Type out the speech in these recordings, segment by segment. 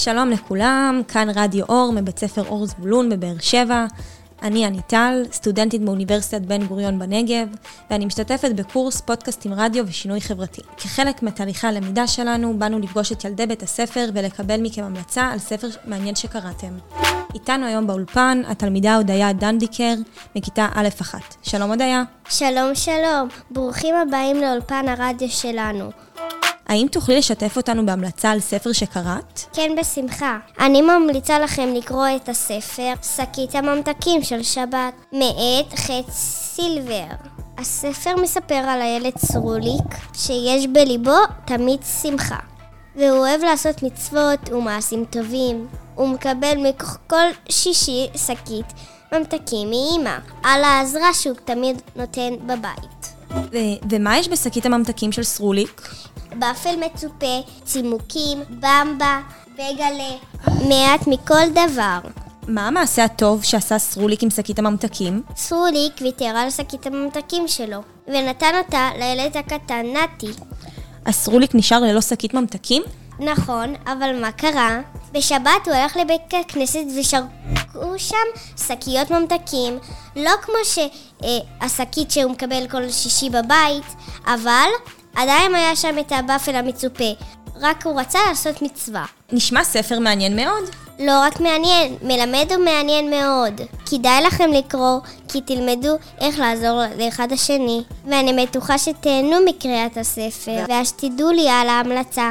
שלום לכולם, כאן רדיו אור מבית ספר אור זבולון בבאר שבע. אני אניטל, סטודנטית באוניברסיטת בן גוריון בנגב, ואני משתתפת בקורס פודקאסטים רדיו ושינוי חברתי. כחלק מתהליכי הלמידה שלנו, באנו לפגוש את ילדי בית הספר ולקבל מכם המלצה על ספר מעניין שקראתם. איתנו היום באולפן התלמידה הודיה דנדיקר מכיתה א'1. שלום הודיה. שלום שלום, ברוכים הבאים לאולפן הרדיו שלנו. האם תוכלי לשתף אותנו בהמלצה על ספר שקראת? כן, בשמחה. אני ממליצה לכם לקרוא את הספר שקית הממתקים של שבת, מאת חץ סילבר. הספר מספר על הילד סרוליק, שיש בליבו תמיד שמחה. והוא אוהב לעשות מצוות ומעשים טובים. הוא מקבל מכל שישי שקית ממתקים מאימא, על העזרה שהוא תמיד נותן בבית. ו- ומה יש בשקית הממתקים של סרוליק? ופל מצופה, צימוקים, במבה, בייגלה, מעט מכל דבר. מה המעשה הטוב שעשה סרוליק עם שקית הממתקים? סרוליק ויתר על שקית הממתקים שלו, ונתן אותה לילד הקטן נתי. אז סרוליק נשאר ללא שקית ממתקים? נכון, אבל מה קרה? בשבת הוא הלך לבית הכנסת וזרקו שם שקיות ממתקים, לא כמו שהשקית שהוא מקבל כל שישי בבית, אבל עדיין היה שם את הבאפל המצופה, רק הוא רצה לעשות מצווה. נשמע ספר מעניין מאוד. לא רק מעניין, מלמד ומעניין מאוד. כדאי לכם לקרוא, כי תלמדו איך לעזור לאחד השני. ואני בטוחה שתהנו מקריאת הספר, ואז תדעו לי על ההמלצה.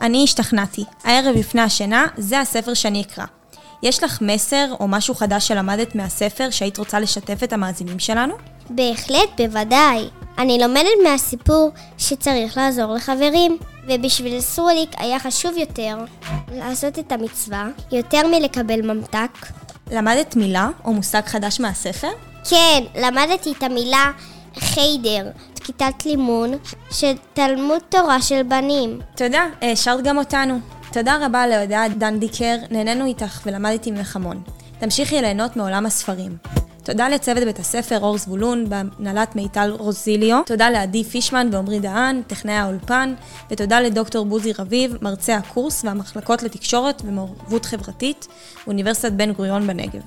אני השתכנעתי. הערב לפני השינה, זה הספר שאני אקרא. יש לך מסר או משהו חדש שלמדת מהספר שהיית רוצה לשתף את המאזינים שלנו? בהחלט, בוודאי. אני לומדת מהסיפור שצריך לעזור לחברים, ובשביל סרוליק היה חשוב יותר לעשות את המצווה, יותר מלקבל ממתק. למדת מילה או מושג חדש מהספר? כן, למדתי את המילה חיידר, כיתת לימון של תלמוד תורה של בנים. תודה, העשרת גם אותנו. תודה רבה להודעה דנדיקר, נהנינו איתך ולמדתי ממך המון. תמשיכי ליהנות מעולם הספרים. תודה לצוות בית הספר אור זבולון בהנהלת מיטל רוזיליו, תודה לעדי פישמן ועמרי דהן, טכנאי האולפן, ותודה לדוקטור בוזי רביב, מרצה הקורס והמחלקות לתקשורת ומעורבות חברתית באוניברסיטת בן גוריון בנגב.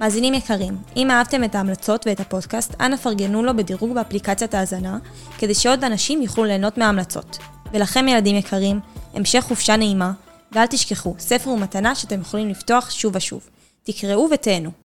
מאזינים יקרים, אם אהבתם את ההמלצות ואת הפודקאסט, אנא פרגנו לו בדירוג באפליקציית האזנה, כדי שעוד אנשים יוכלו ליהנות מההמלצות. ולכם ילדים יקרים, המשך חופשה נעימה, ואל תשכחו, ספר הוא מתנה שאתם יכולים לפתוח שוב ושוב. תקראו ותהנו.